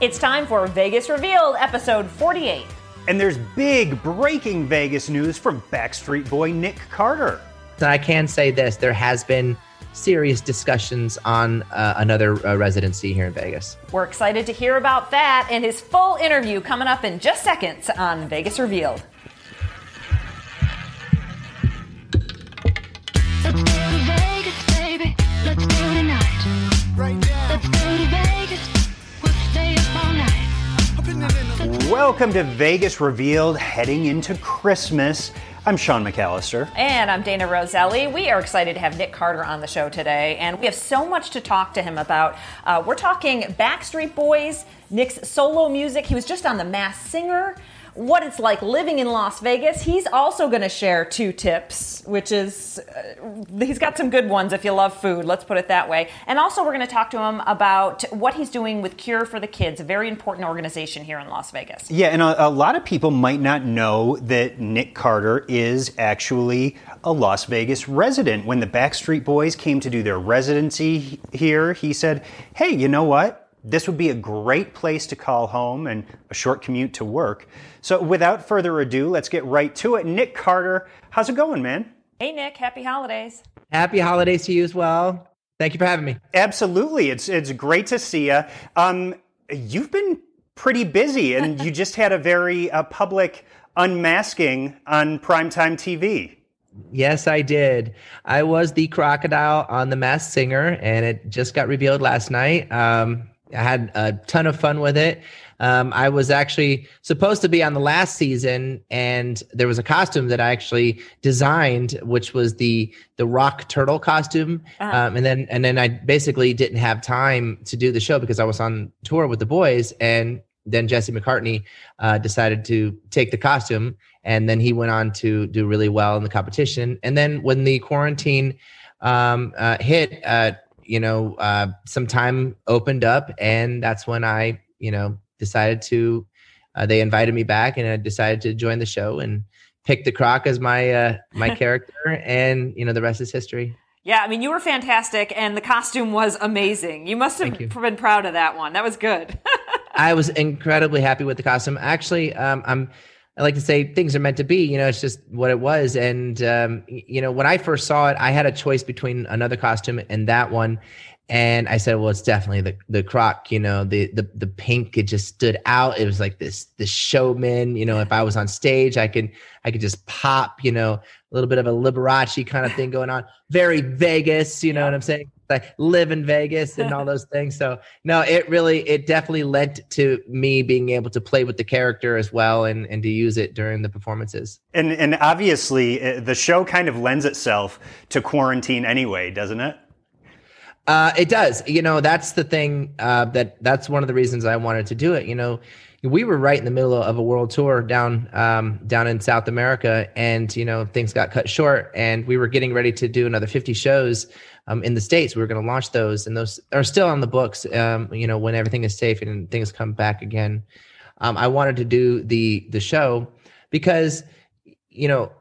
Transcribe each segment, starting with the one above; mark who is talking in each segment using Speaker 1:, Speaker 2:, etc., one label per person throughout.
Speaker 1: It's time for Vegas Revealed, episode 48.
Speaker 2: And there's big breaking Vegas news from Backstreet Boy Nick Carter.
Speaker 3: And I can say this there has been serious discussions on uh, another uh, residency here in Vegas.
Speaker 1: We're excited to hear about that and his full interview coming up in just seconds on Vegas Revealed.
Speaker 2: Welcome to Vegas Revealed, heading into Christmas. I'm Sean McAllister.
Speaker 1: And I'm Dana Roselli. We are excited to have Nick Carter on the show today, and we have so much to talk to him about. Uh, we're talking Backstreet Boys, Nick's solo music. He was just on The Masked Singer. What it's like living in Las Vegas. He's also going to share two tips, which is uh, he's got some good ones if you love food. Let's put it that way. And also, we're going to talk to him about what he's doing with Cure for the Kids, a very important organization here in Las Vegas.
Speaker 2: Yeah, and a, a lot of people might not know that Nick Carter is actually a Las Vegas resident. When the Backstreet Boys came to do their residency here, he said, Hey, you know what? This would be a great place to call home and a short commute to work. So, without further ado, let's get right to it. Nick Carter, how's it going, man?
Speaker 1: Hey, Nick, happy holidays.
Speaker 3: Happy holidays to you as well. Thank you for having me.
Speaker 2: Absolutely, it's it's great to see you. Um, you've been pretty busy, and you just had a very uh, public unmasking on primetime TV.
Speaker 3: Yes, I did. I was the crocodile on The Masked Singer, and it just got revealed last night. Um, I had a ton of fun with it. Um, I was actually supposed to be on the last season, and there was a costume that I actually designed, which was the the rock turtle costume.
Speaker 1: Uh-huh.
Speaker 3: Um, and then and then I basically didn't have time to do the show because I was on tour with the boys, and then Jesse McCartney uh, decided to take the costume, and then he went on to do really well in the competition. And then when the quarantine um, uh, hit, uh, you know, uh, some time opened up, and that's when I, you know, decided to. Uh, they invited me back, and I decided to join the show and pick the croc as my uh, my character, and you know, the rest is history.
Speaker 1: Yeah, I mean, you were fantastic, and the costume was amazing. You must have
Speaker 3: you.
Speaker 1: been proud of that one. That was good.
Speaker 3: I was incredibly happy with the costume. Actually, um, I'm. I like to say things are meant to be. You know, it's just what it was. And um, you know, when I first saw it, I had a choice between another costume and that one. And I said, well, it's definitely the the croc. You know, the the the pink it just stood out. It was like this this showman. You know, if I was on stage, I could I could just pop. You know, a little bit of a Liberace kind of thing going on. Very Vegas. You know what I'm saying? Like live in Vegas and all those things. So no, it really it definitely lent to me being able to play with the character as well and and to use it during the performances.
Speaker 2: And and obviously, uh, the show kind of lends itself to quarantine anyway, doesn't it?
Speaker 3: Uh, it does. You know, that's the thing uh, that that's one of the reasons I wanted to do it. You know, we were right in the middle of a world tour down um, down in South America, and you know things got cut short, and we were getting ready to do another fifty shows um, in the states. We were going to launch those, and those are still on the books. Um, you know, when everything is safe and things come back again, um, I wanted to do the the show because you know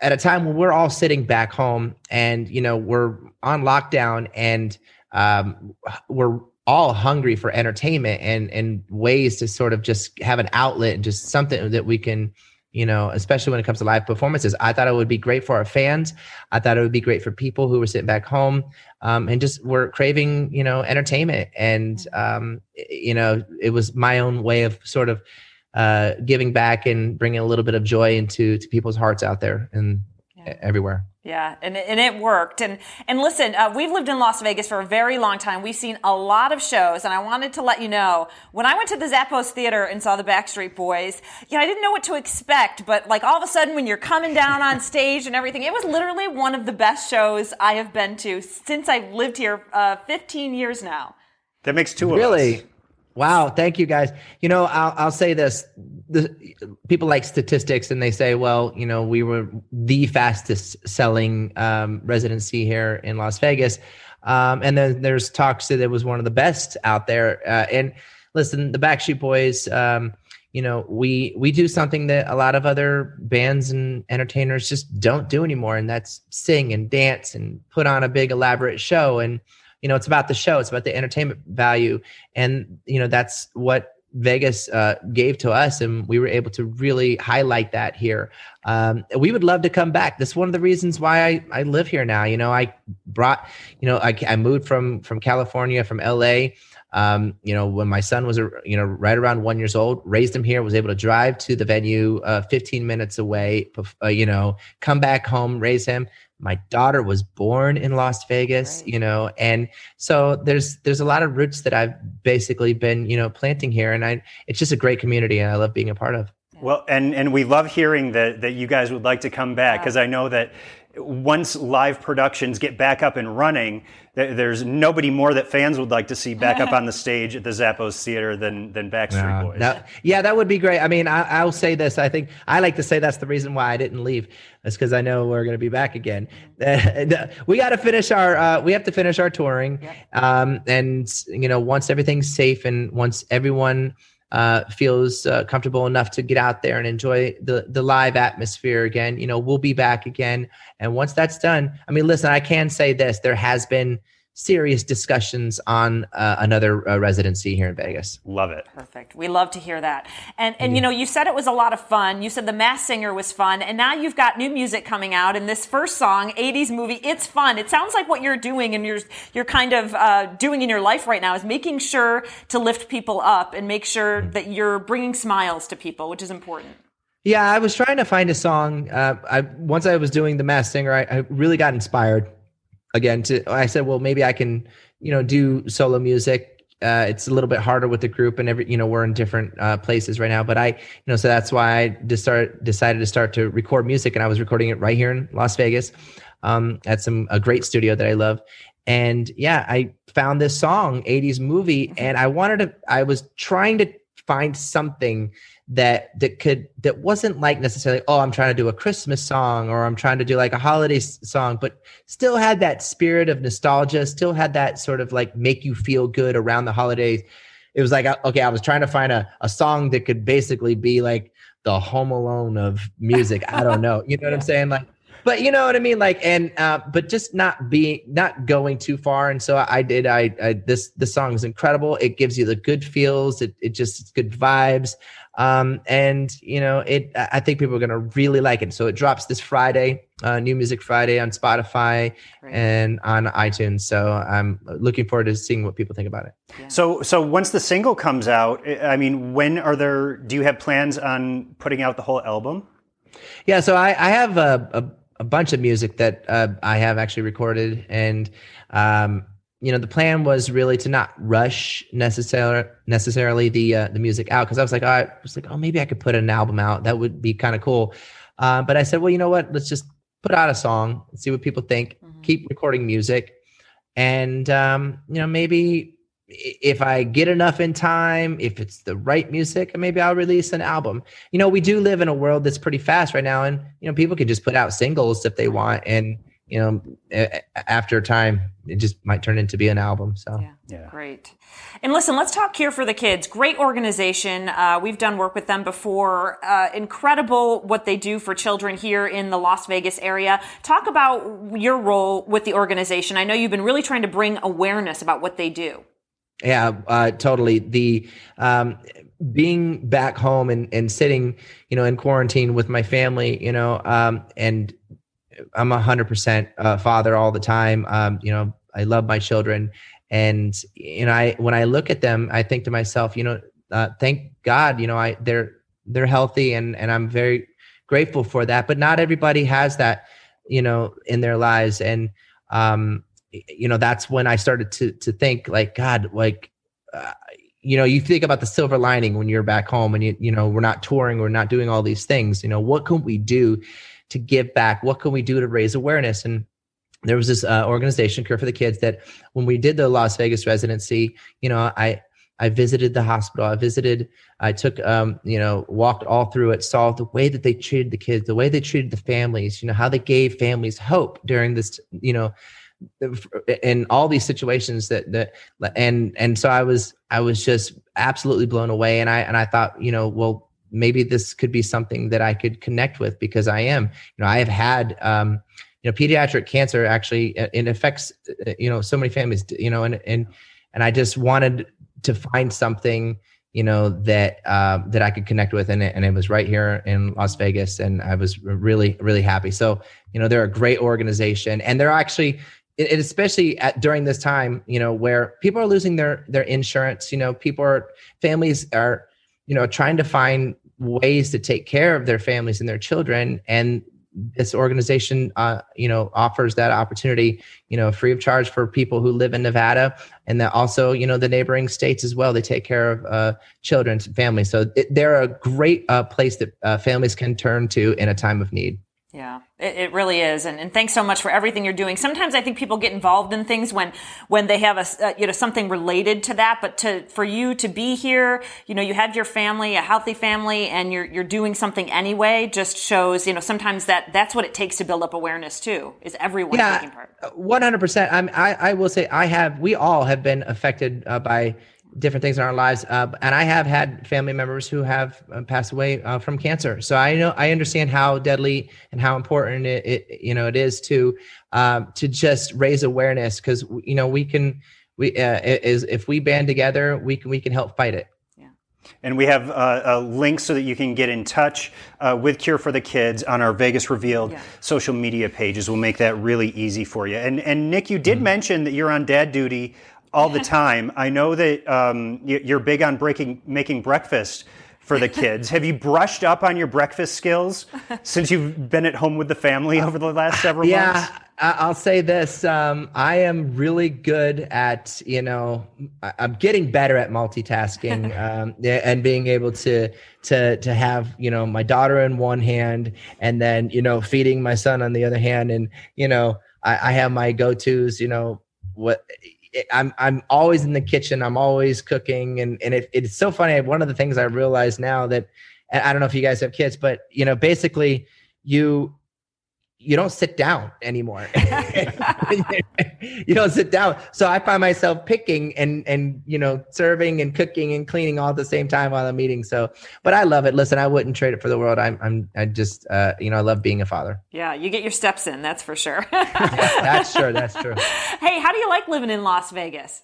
Speaker 3: at a time when we're all sitting back home and you know we're on lockdown and um, we're all hungry for entertainment and and ways to sort of just have an outlet and just something that we can you know especially when it comes to live performances. I thought it would be great for our fans. I thought it would be great for people who were sitting back home um, and just were craving you know entertainment. And um, you know it was my own way of sort of uh, giving back and bringing a little bit of joy into to people's hearts out there and everywhere.
Speaker 1: Yeah, and, it- and it worked. And and listen, uh, we've lived in Las Vegas for a very long time. We've seen a lot of shows, and I wanted to let you know when I went to the Zappos Theater and saw the Backstreet Boys. You know, I didn't know what to expect, but like all of a sudden, when you're coming down on stage and everything, it was literally one of the best shows I have been to since I've lived here uh, 15 years now.
Speaker 2: That makes two of us.
Speaker 3: Really? Wow, thank you guys. You know, I'll I'll say this: the people like statistics, and they say, well, you know, we were the fastest selling um, residency here in Las Vegas, um, and then there's talks that it was one of the best out there. Uh, and listen, the Backstreet Boys, um, you know, we we do something that a lot of other bands and entertainers just don't do anymore, and that's sing and dance and put on a big elaborate show and you know it's about the show it's about the entertainment value and you know that's what Vegas uh, gave to us, and we were able to really highlight that here. Um, we would love to come back. That's one of the reasons why I, I live here now. You know, I brought, you know, I, I moved from from California, from LA. Um, you know, when my son was, you know, right around one years old, raised him here, was able to drive to the venue, uh, 15 minutes away, uh, you know, come back home, raise him my daughter was born in Las Vegas, right. you know, and so there's there's a lot of roots that I've basically been, you know, planting here and I it's just a great community and I love being a part of.
Speaker 2: Well, and and we love hearing that that you guys would like to come back because I know that once live productions get back up and running, there's nobody more that fans would like to see back up on the stage at the Zappos Theater than than Backstreet Boys.
Speaker 3: That, yeah, that would be great. I mean, I, will say this. I think I like to say that's the reason why I didn't leave. It's because I know we're going to be back again. we got to finish our. Uh, we have to finish our touring, um, and you know, once everything's safe and once everyone uh, feels uh, comfortable enough to get out there and enjoy the the live atmosphere again, you know, we'll be back again. And once that's done, I mean, listen, I can say this: there has been serious discussions on uh, another uh, residency here in Vegas.
Speaker 2: Love it.
Speaker 1: Perfect. We love to hear that. And and mm-hmm. you know, you said it was a lot of fun. You said the Masked Singer was fun, and now you've got new music coming out. And this first song, '80s movie, it's fun. It sounds like what you're doing and you're you're kind of uh, doing in your life right now is making sure to lift people up and make sure mm-hmm. that you're bringing smiles to people, which is important.
Speaker 3: Yeah, I was trying to find a song. Uh, I once I was doing the Masked Singer, I, I really got inspired again to i said well maybe i can you know do solo music. Uh, it's a little bit harder with the group and every you know we're in different uh, places right now but i you know so that's why i just start decided to start to record music and i was recording it right here in las vegas um, at some a great studio that i love. And yeah i found this song 80s movie and i wanted to i was trying to find something that that could that wasn't like necessarily oh i'm trying to do a christmas song or i'm trying to do like a holiday song but still had that spirit of nostalgia still had that sort of like make you feel good around the holidays. It was like uh, okay i was trying to find a, a song that could basically be like the home alone of music. I don't know. You know what i'm saying? Like but you know what I mean, like, and uh, but just not being, not going too far. And so I did. I, I this the song is incredible. It gives you the good feels. It it just it's good vibes. Um, and you know, it. I think people are gonna really like it. So it drops this Friday, uh, New Music Friday on Spotify right. and on iTunes. So I'm looking forward to seeing what people think about it.
Speaker 2: Yeah. So so once the single comes out, I mean, when are there? Do you have plans on putting out the whole album?
Speaker 3: Yeah, so I, I have a, a bunch of music that uh, I have actually recorded, and um, you know the plan was really to not rush necessarily necessarily the uh, the music out. Because I was like I was like oh maybe I could put an album out. That would be kind of cool, uh, but I said well you know what? Let's just put out a song see what people think. Mm-hmm. keep recording music, and um, you know maybe if I get enough in time, if it's the right music, maybe I'll release an album. You know, we do live in a world that's pretty fast right now, and you know, people can just put out singles if they want, and you know, after time, it just might turn into be an album. So,
Speaker 1: yeah, yeah. great. And listen, let's talk Cure for the Kids. Great organization. Uh, we've done work with them before. Uh, incredible what they do for children here in the Las Vegas area. Talk about your role with the organization. I know you've been really trying to bring awareness about what they do.
Speaker 3: Yeah, uh, totally. The um, being back home and, and sitting, you know, in quarantine with my family, you know, um, and I'm a hundred percent uh, father all the time. Um, you know, I love my children, and you know, I when I look at them, I think to myself, you know, uh, thank God, you know, I they're they're healthy, and and I'm very grateful for that. But not everybody has that, you know, in their lives, and um, you know that's when i started to to think like god like uh, you know you think about the silver lining when you're back home and you you know we're not touring we're not doing all these things you know what can we do to give back what can we do to raise awareness and there was this uh, organization cure for the kids that when we did the las vegas residency you know i I visited the hospital. I visited, I took, um, you know, walked all through it, saw the way that they treated the kids, the way they treated the families, you know, how they gave families hope during this, you know, in all these situations that that and and so I was I was just absolutely blown away. And I and I thought you know well maybe this could be something that I could connect with because I am you know I have had um you know pediatric cancer actually uh, it affects uh, you know so many families you know and and and I just wanted to find something you know that uh, that I could connect with, and it, and it was right here in Las Vegas, and I was really really happy. So you know they're a great organization, and they're actually it especially at during this time, you know, where people are losing their their insurance. You know, people are families are you know trying to find ways to take care of their families and their children, and this organization uh, you know offers that opportunity you know free of charge for people who live in nevada. And that also you know the neighboring states as well they take care of uh, children and families. So it, they're a great uh, place that uh, families can turn to in a time of need
Speaker 1: Yeah, it, it really is, and, and thanks so much for everything you're doing. Sometimes I think people get involved in things when when they have a uh, you know something related to that, but to for you to be here, you know, you have your family, a healthy family, and you're you're doing something anyway. Just shows you know sometimes that that's what it takes to build up awareness too. Is everyone taking part?
Speaker 3: One hundred percent. I'm. I, I will say I have. We all have been affected uh, by different things in our lives, uh, and I have had family members who have uh, passed away uh, from cancer. So I know I understand how deadly and how important it, it you know it is to um, to just raise awareness because you know we can we uh, is if we band together we can we can help fight it.
Speaker 2: And we have uh, a link so that you can get in touch uh, with Cure for the Kids on our Vegas Revealed
Speaker 1: Yeah.
Speaker 2: social media pages. We'll make that really easy for you. And, and Nick, you did mention that you're on dad duty all the time. I know that um, you're big on breaking, making breakfast for the kids. have you brushed up on your breakfast skills since you've been at home with the family over the last several months?
Speaker 3: Yeah, I'll say this. Um, I am really good at, you know, I'm getting better at multitasking um, and being able to to to have, you know, my daughter in one hand and then, you know, feeding my son on the other hand. And, you know, I, I have my go-tos, you know, what I'm I'm always in the kitchen. I'm always cooking, and and it, it's so funny. One of the things I realize now that I don't know if you guys have kids, but you know, basically, you you don't sit down anymore. you don't sit down. So I find myself picking and and you know serving and cooking and cleaning all at the same time while I'm eating. So, but I love it. Listen, I wouldn't trade it for the world. I'm I'm I just uh, you know I love being a father.
Speaker 1: Yeah, you get your steps in. That's for sure.
Speaker 3: That's true. That's true.
Speaker 1: hey, how do you like living in Las Vegas?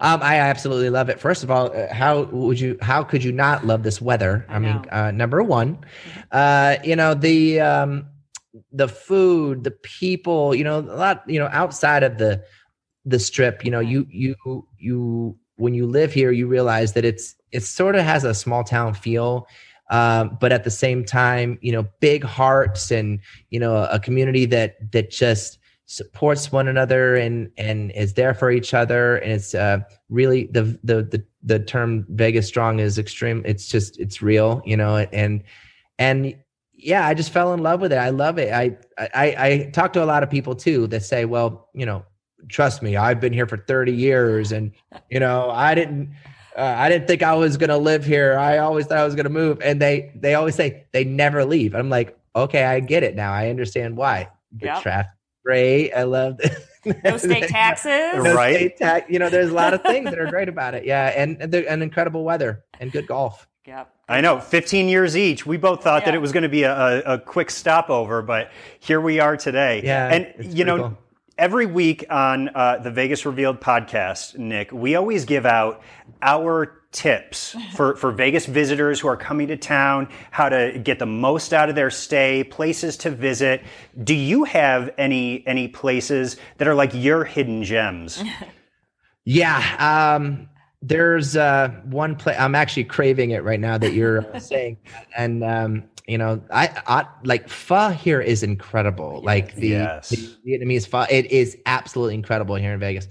Speaker 3: Um, I absolutely love it. First of all, uh, how would you? How could you not love this weather? I, mean, uh, number one, uh, you know the um, the food, the people. You know, a lot. You know, outside of the the strip, you know, you you you when you live here, you realize that it's it sort of has a small town feel. Um, but at the same time, you know, big hearts and you know a, community that that just supports one another and and is there for each other and it's uh really the the the, the term vegas strong is extreme it's just it's real you know and and yeah i just fell in love with it i love it i i i talk to a lot of people too that say well you know trust me i've been here for 30 years and you know i didn't uh, I didn't think I was gonna live here. I always thought I was gonna move, and they they always say they never leave. I'm like, okay, I get it now. I understand why. The
Speaker 1: Yep.
Speaker 3: traffic great. I love
Speaker 1: No state taxes.
Speaker 3: no
Speaker 2: Right.
Speaker 3: state tax. You know, there's a lot of things that are great about it. Yeah, and and, the, and incredible weather and good golf.
Speaker 1: Yep.
Speaker 2: I know, 15 years each. We both thought that it was going to be a, a, a quick stopover, but here we are today.
Speaker 3: Yeah,
Speaker 2: and you know,
Speaker 3: cool.
Speaker 2: every week on uh, the Vegas Revealed podcast, Nick, we always give out our tips for, for Vegas visitors who are coming to town, how to get the most out of their stay, places to visit. Do you have any any places that are like your hidden gems?
Speaker 3: Yeah. Um, there's uh, one place I'm actually craving it right now that you're uh, saying, and um, you know, I, I like pho here is incredible. Like the,
Speaker 2: Yes.
Speaker 3: the Vietnamese pho, it is absolutely incredible here in Vegas.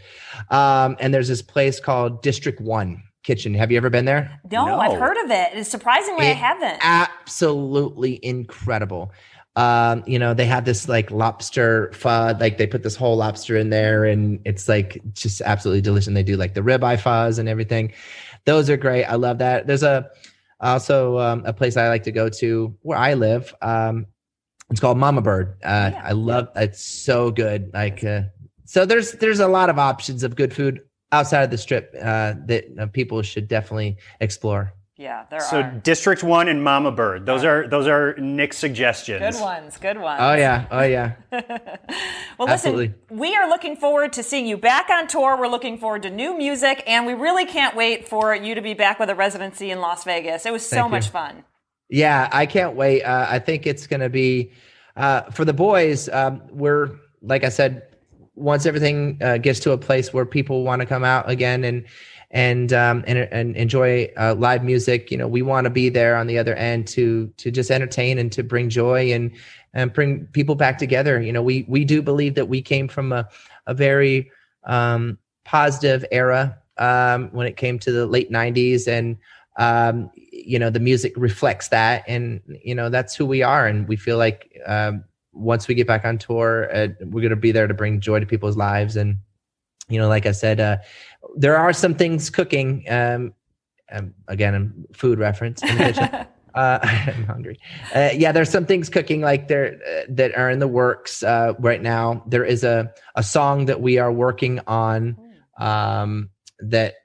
Speaker 3: Um, and there's this place called District One Kitchen. Have you ever been there?
Speaker 1: No,
Speaker 2: No.
Speaker 1: I've heard of it. It's surprisingly I haven't.
Speaker 3: absolutely incredible. Um, you know, they have this like lobster pho, like they put this whole lobster in there and it's like just absolutely delicious. And they do like the ribeye fuzz and everything. Those are great. I love that. There's a also um, a place I like to go to where I live. Um, it's called Mama Bird. Uh, I love it's so good. Like uh, so there's there's a lot of options of good food outside of the strip uh, that uh, people should definitely explore.
Speaker 1: Yeah, there
Speaker 2: So
Speaker 1: are.
Speaker 2: So District One and Mama Bird. Those are those are Nick's suggestions.
Speaker 1: Good ones, good ones.
Speaker 3: Oh yeah, oh yeah.
Speaker 1: Well,
Speaker 3: Absolutely.
Speaker 1: listen, we are looking forward to seeing you back on tour. We're looking forward to new music, and we really can't wait for you to be back with a residency in Las Vegas. It was so
Speaker 3: Thank
Speaker 1: much
Speaker 3: you.
Speaker 1: fun.
Speaker 3: Yeah, I can't wait. Uh, I think it's going to be uh, for the boys. Um, we're like I said, once everything uh, gets to a place where people want to come out again and and um, and, and enjoy uh, live music, you know, we want to be there on the other end to to just entertain and to bring joy and and bring people back together. You know, we we do believe that we came from a a very um, positive era um, when it came to the late '90s and um, you know the music reflects that. And you know that's who we are. And we feel like um, once we get back on tour uh, we're going to be there to bring joy to people's lives and you know like i said uh, there are some things cooking um, um again food reference in the kitchen uh, i'm hungry uh, yeah there's some things cooking like there uh, that are in the works uh, right now there is a a song that we are working on um, that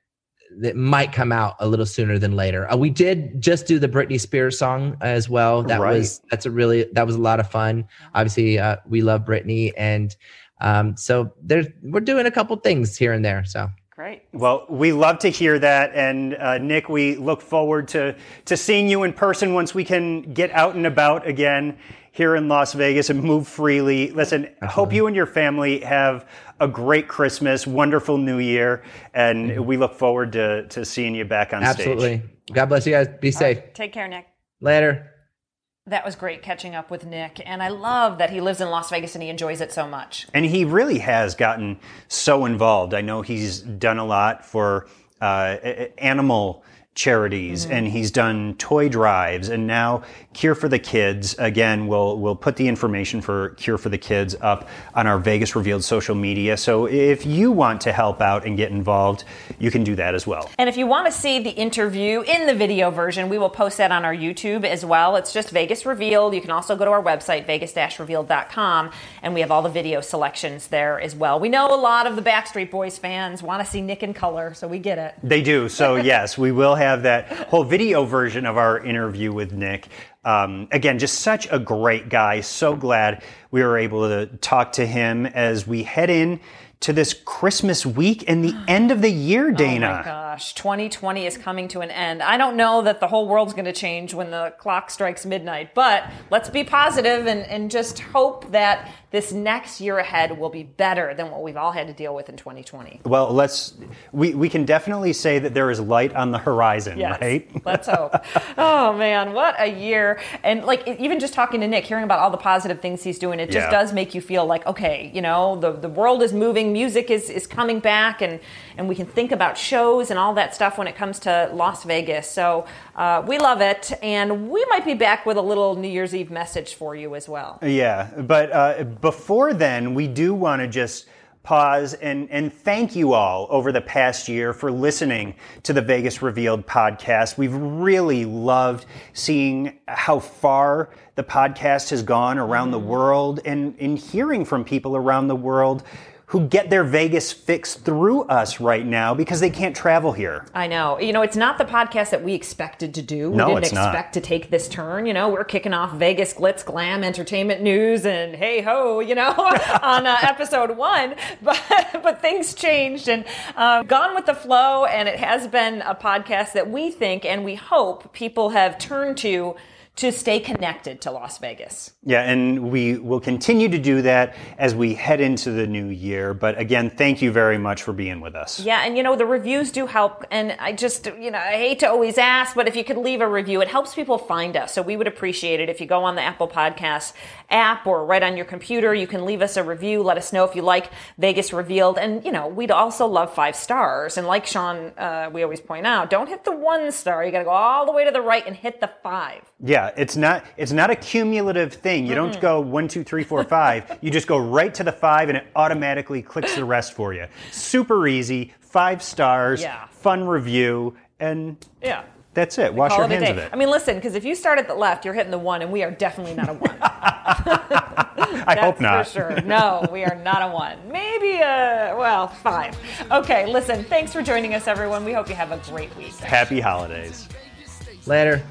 Speaker 3: that might come out a little sooner than later. Uh, we did just do the Britney Spears song as well. That
Speaker 2: Right.
Speaker 3: was that's a really that was a lot of fun. Obviously, uh, we love Britney, and um, so there's we're doing a couple things here and there. So
Speaker 1: Great.
Speaker 2: Well, we love to hear that, and uh, Nick, we look forward to to seeing you in person once we can get out and about again here in Las Vegas and move freely. Listen, hope you and your family have a great Christmas, wonderful New Year, and we look forward to to seeing you back on stage.
Speaker 3: absolutely, God bless you guys. Be safe.
Speaker 1: Take care, Nick.
Speaker 3: Later.
Speaker 1: That was great catching up with Nick, and I love that he lives in Las Vegas and he enjoys it so much.
Speaker 2: And he really has gotten so involved. I know he's done a lot for uh, animal charities and mm-hmm. he's done toy drives and now Cure for the Kids. Again, we'll, we'll put the information for Cure for the Kids up on our Vegas Revealed social media. So if you want to help out and get involved, you can do that as well.
Speaker 1: And if you want to see the interview in the video version, we will post that on our YouTube as well. It's just Vegas Revealed. You can also go to our website, vegas-revealed.com, and we have all the video selections there as well. We know a lot of the Backstreet Boys fans want to see Nick in color, so we get it.
Speaker 2: They do. So, yes, we will have that whole video version of our interview with Nick. Um, again, just such a great guy. So glad we were able to talk to him as we head in to this Christmas week and the end of the year,
Speaker 1: Oh my
Speaker 2: Dana.
Speaker 1: Gosh, 2020 is coming to an end. I don't know that the whole world's going to change when the clock strikes midnight, but let's be positive and, and just hope that this next year ahead will be better than what we've all had to deal with in 2020.
Speaker 2: well, let's we, we can definitely say that there is light on the horizon,
Speaker 1: Yes.
Speaker 2: right?
Speaker 1: Let's hope. oh man, what a year! And like even just talking to Nick, hearing about all the positive things he's doing, it just
Speaker 2: Yeah.
Speaker 1: does make you feel like okay, you know, the the world is moving, music is is coming back, and and we can think about shows and all that stuff when it comes to Las Vegas. So uh, we love it, and we might be back with a little New Year's Eve message for you as well.
Speaker 2: Yeah, but uh, before then, we do want to just pause and, and thank you all over the past year for listening to the Vegas Revealed podcast. We've really loved seeing how far the podcast has gone around the world and, and hearing from people around the world who get their Vegas fix through us right now because they can't travel here.
Speaker 1: I know. You know, it's not the podcast that we expected to do. We
Speaker 2: No,
Speaker 1: didn't
Speaker 2: it's not.
Speaker 1: expect to take this turn. You know, we're kicking off Vegas Glitz Glam Entertainment News and hey ho, you know, on uh, episode one. But but things changed and um, gone with the flow, and it has been a podcast that we think and we hope people have turned to to stay connected to Las Vegas.
Speaker 2: Yeah, and we will continue to do that as we head into the new year. But again, thank you very much for being with us.
Speaker 1: Yeah, and you know, the reviews do help. And I just, you know, I hate to always ask, but if you could leave a review, it helps people find us. So we would appreciate it if you go on the Apple Podcasts app or right on your computer. You can leave us a review. Let us know if you like Vegas Revealed. And, you know, we'd also love five stars. And like Sean, uh, we always point out, don't hit the one star. You got to go all the way to the right and hit the five.
Speaker 2: Yeah, it's not it's not a cumulative thing. You don't go one, two, three, four, five. you just go right to the five, and it automatically clicks the rest for you. Super easy, five stars,
Speaker 1: Yeah.
Speaker 2: fun review, and
Speaker 1: Yeah.
Speaker 2: that's it. Wash
Speaker 1: Call
Speaker 2: your
Speaker 1: it
Speaker 2: hands
Speaker 1: day.
Speaker 2: of it.
Speaker 1: I mean, listen, because if you start at the left, you're hitting the one, and we are definitely not a one.
Speaker 2: I hope not.
Speaker 1: For sure. No, we are not a one. Maybe a, well, five. Okay, listen, thanks for joining us, everyone. We hope you have a great week.
Speaker 2: Happy holidays.
Speaker 3: Later.